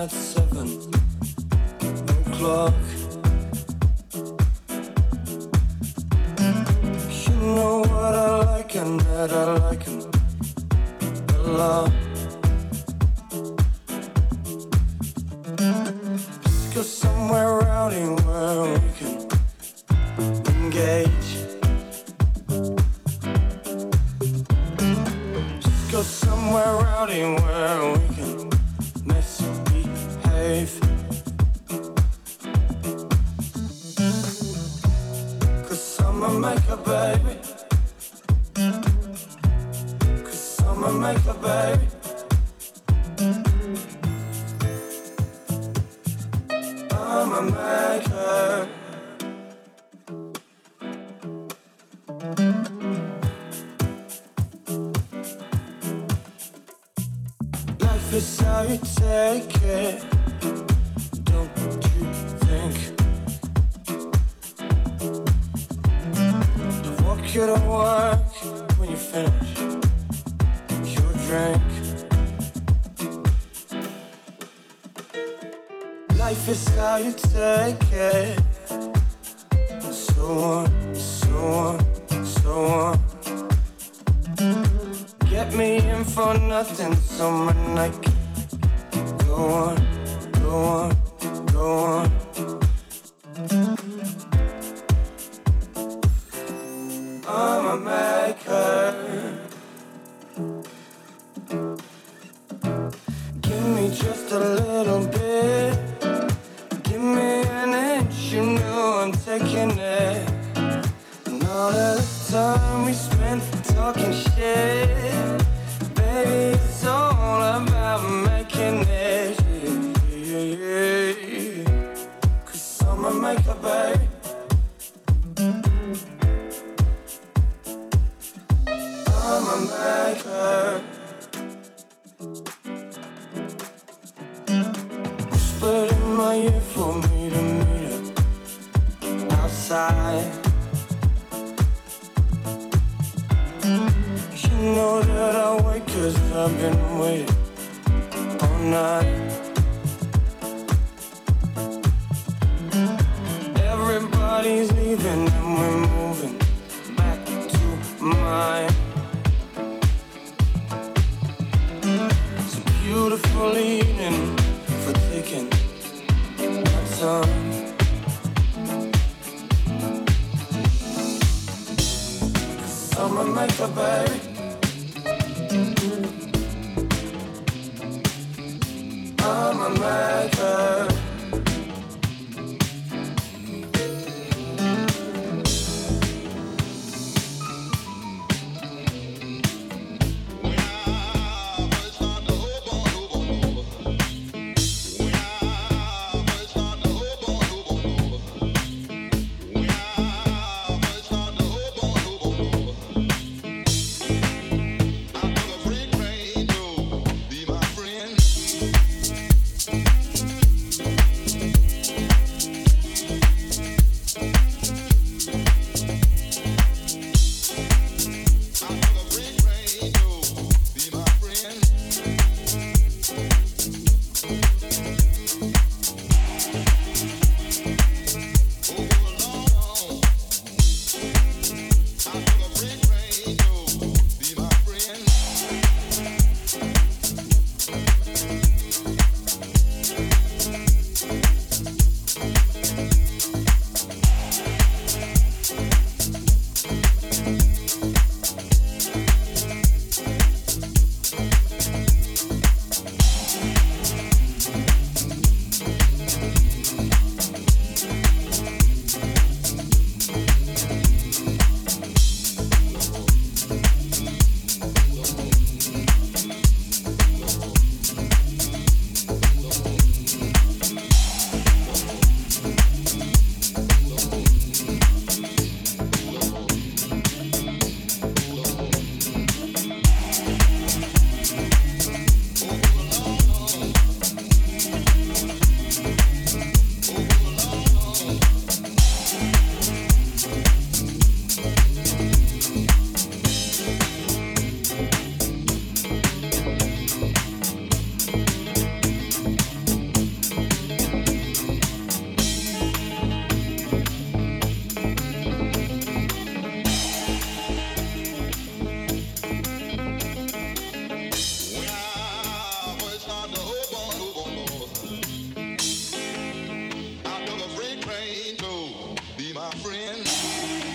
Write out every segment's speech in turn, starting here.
I'm Life is how you take it. So on, so on, so on. Get me in for nothing, so my night. Go on, go on, go on. man.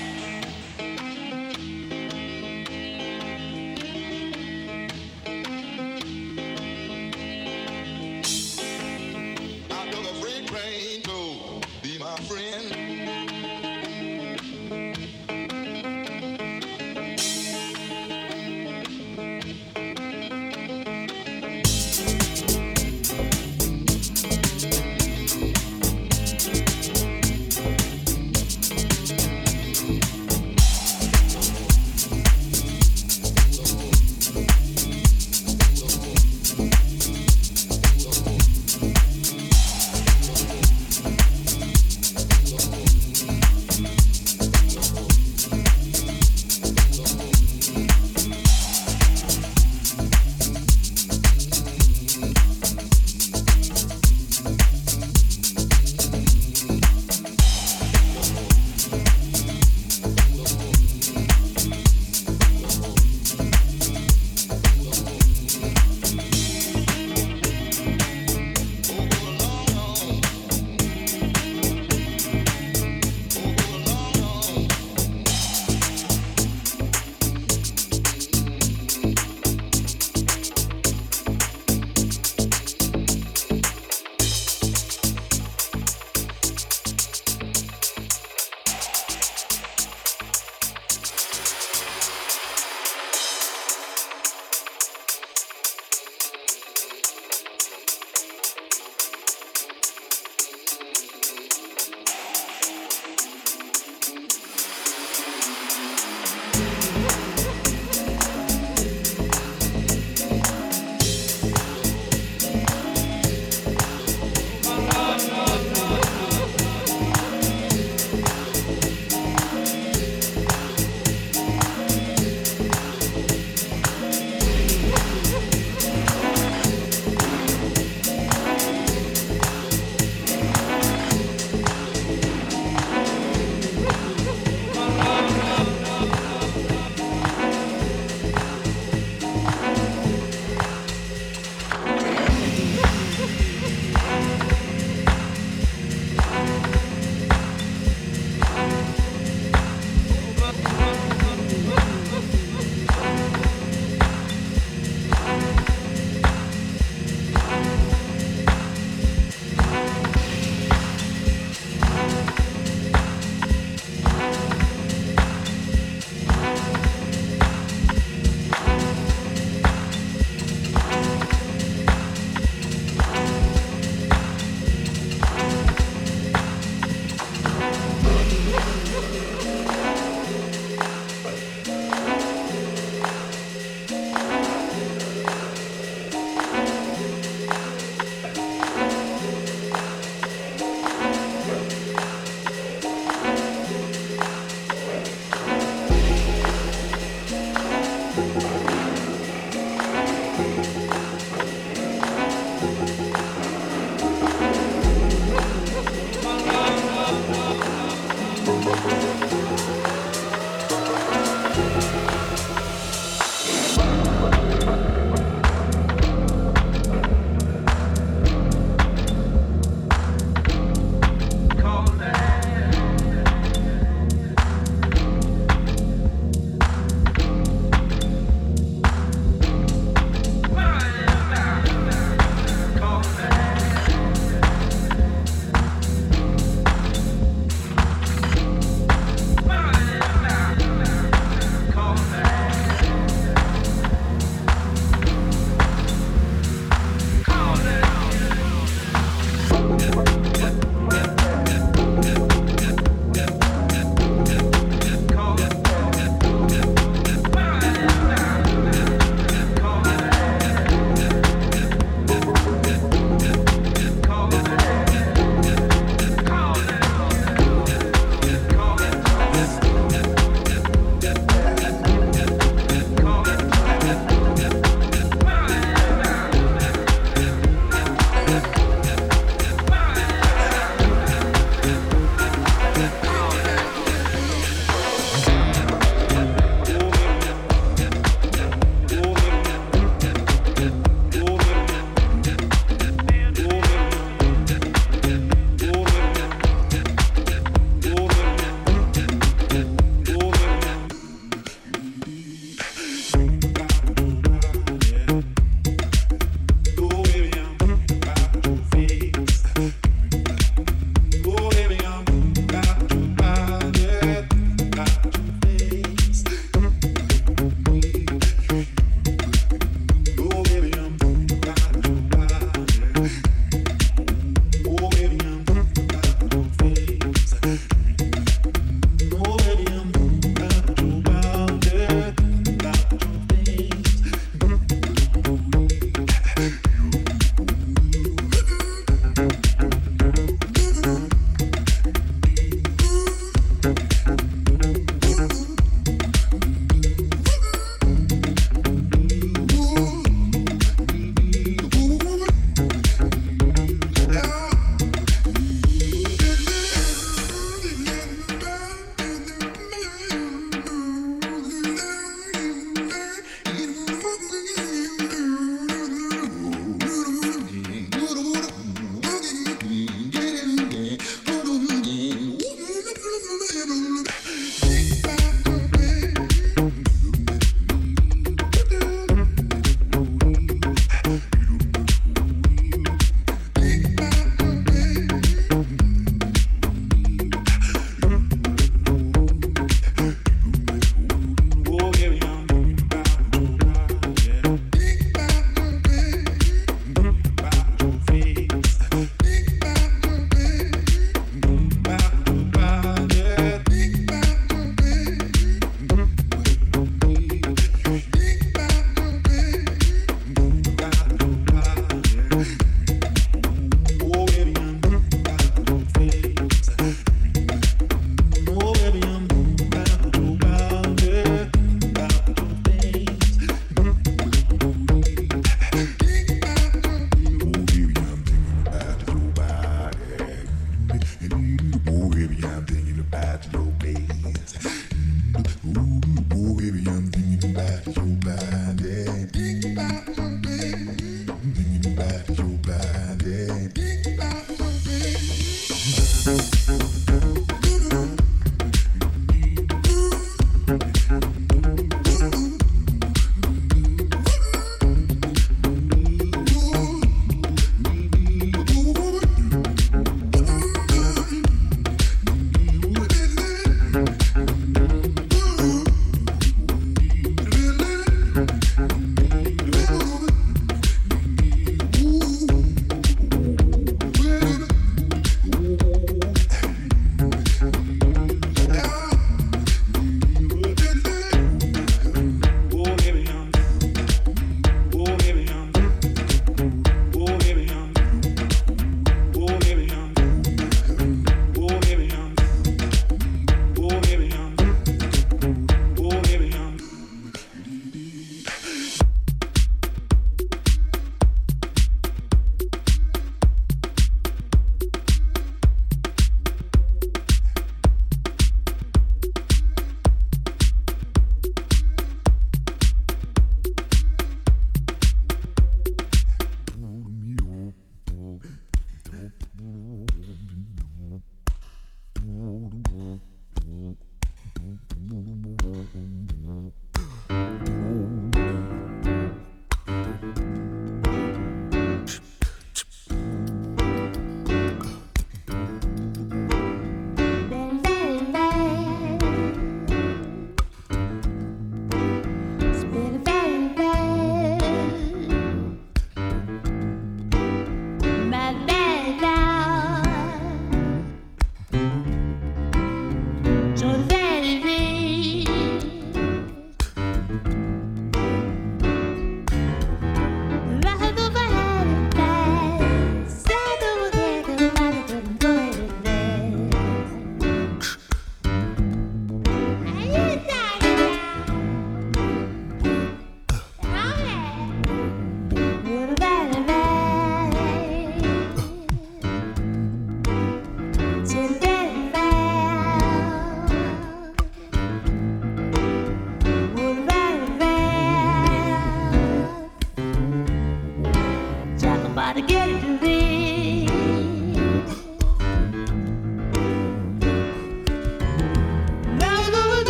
degree.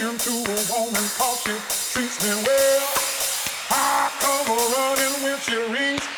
into a woman cause she treats me well. I come a running when she rings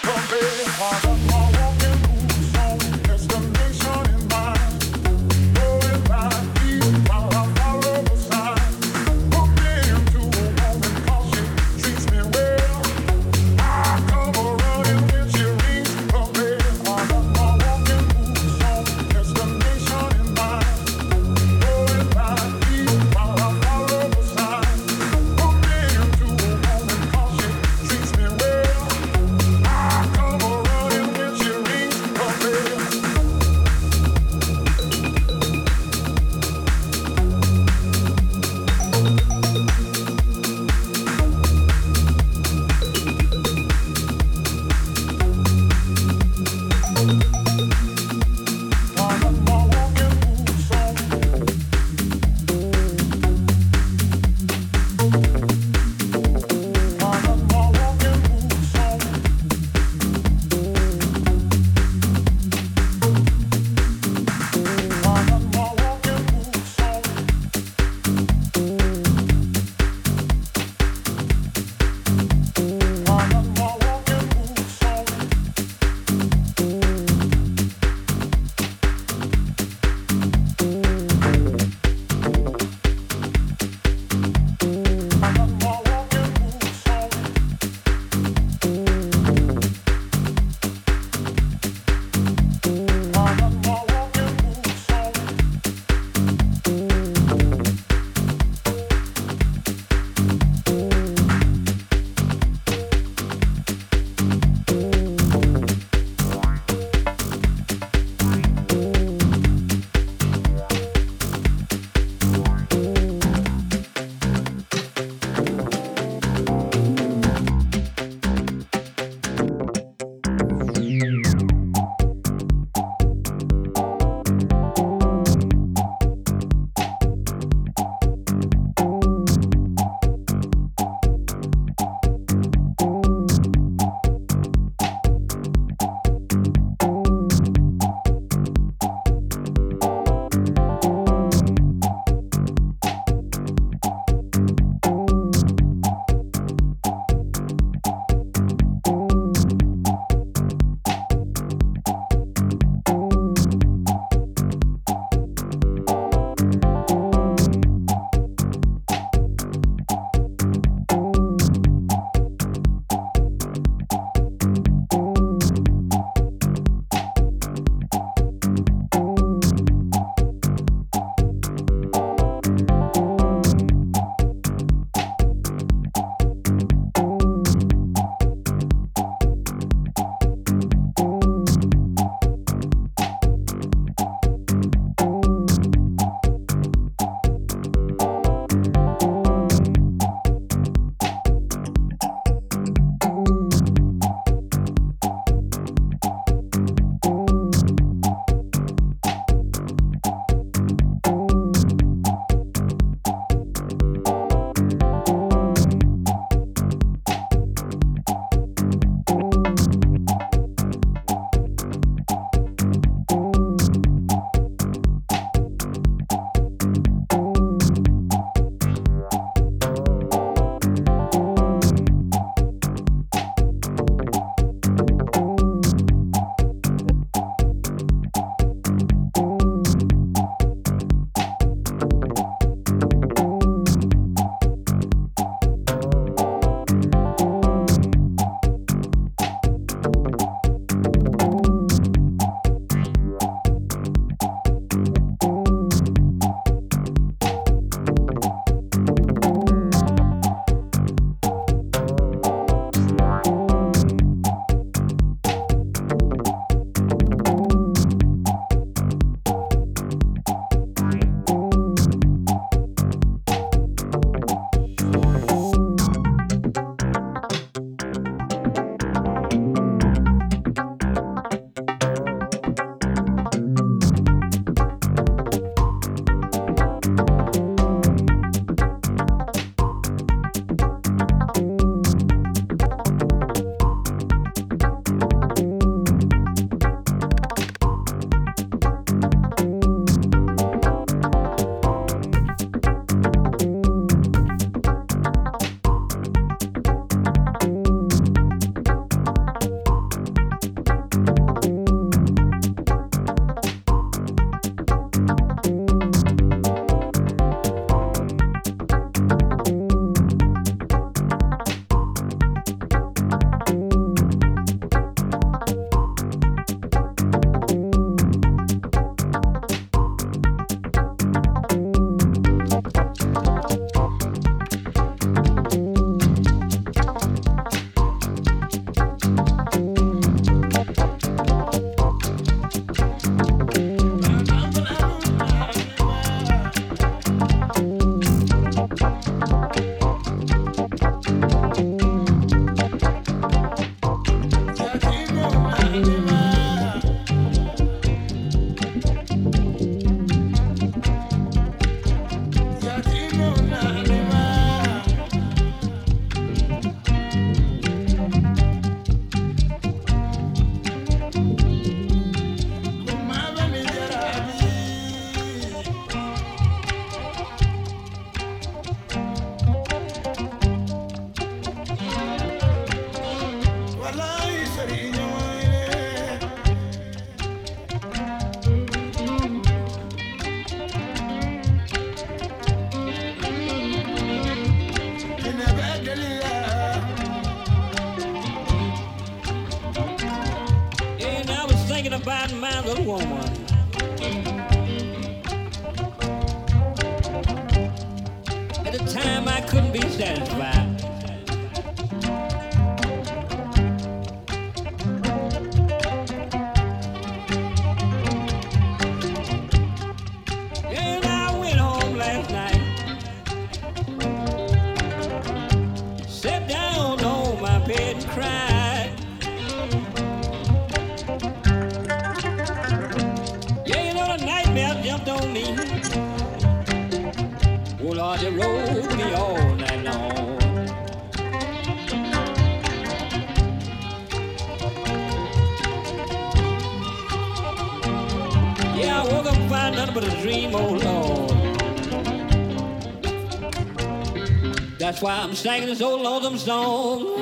I'm singing this old lonesome song.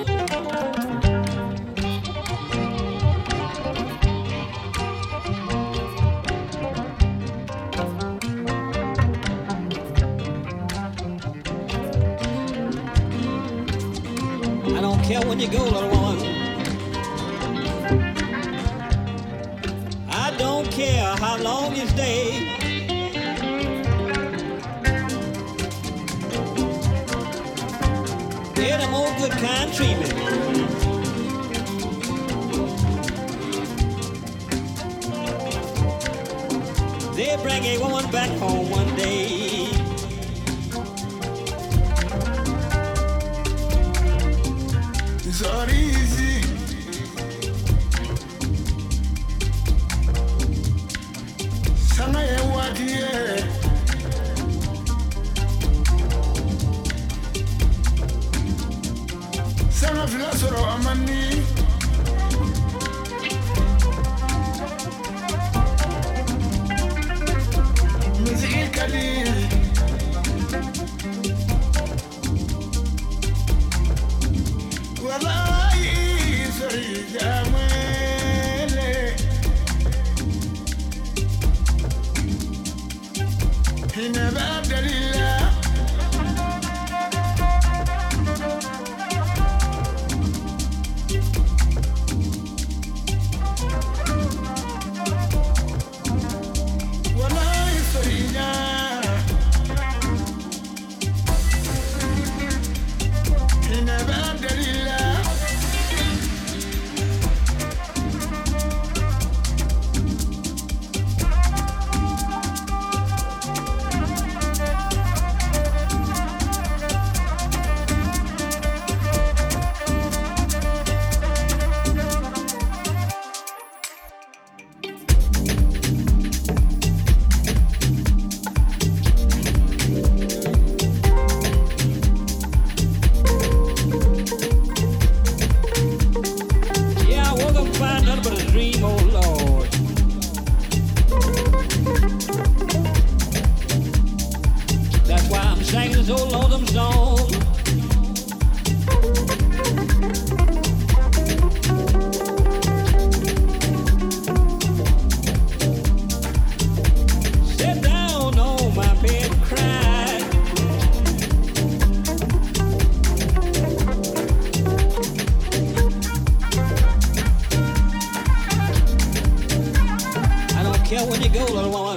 Care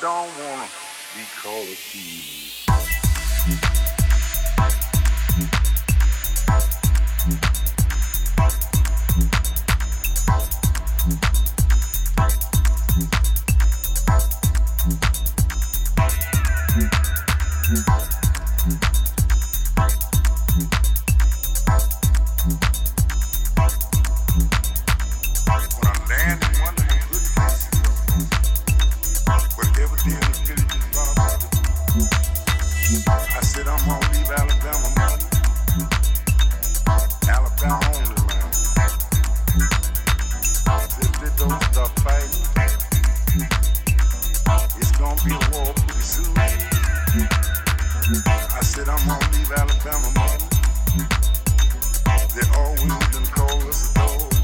don't wanna be called a thief. I said I'm gonna leave Alabama, mama. They all wheeled and called us a dog.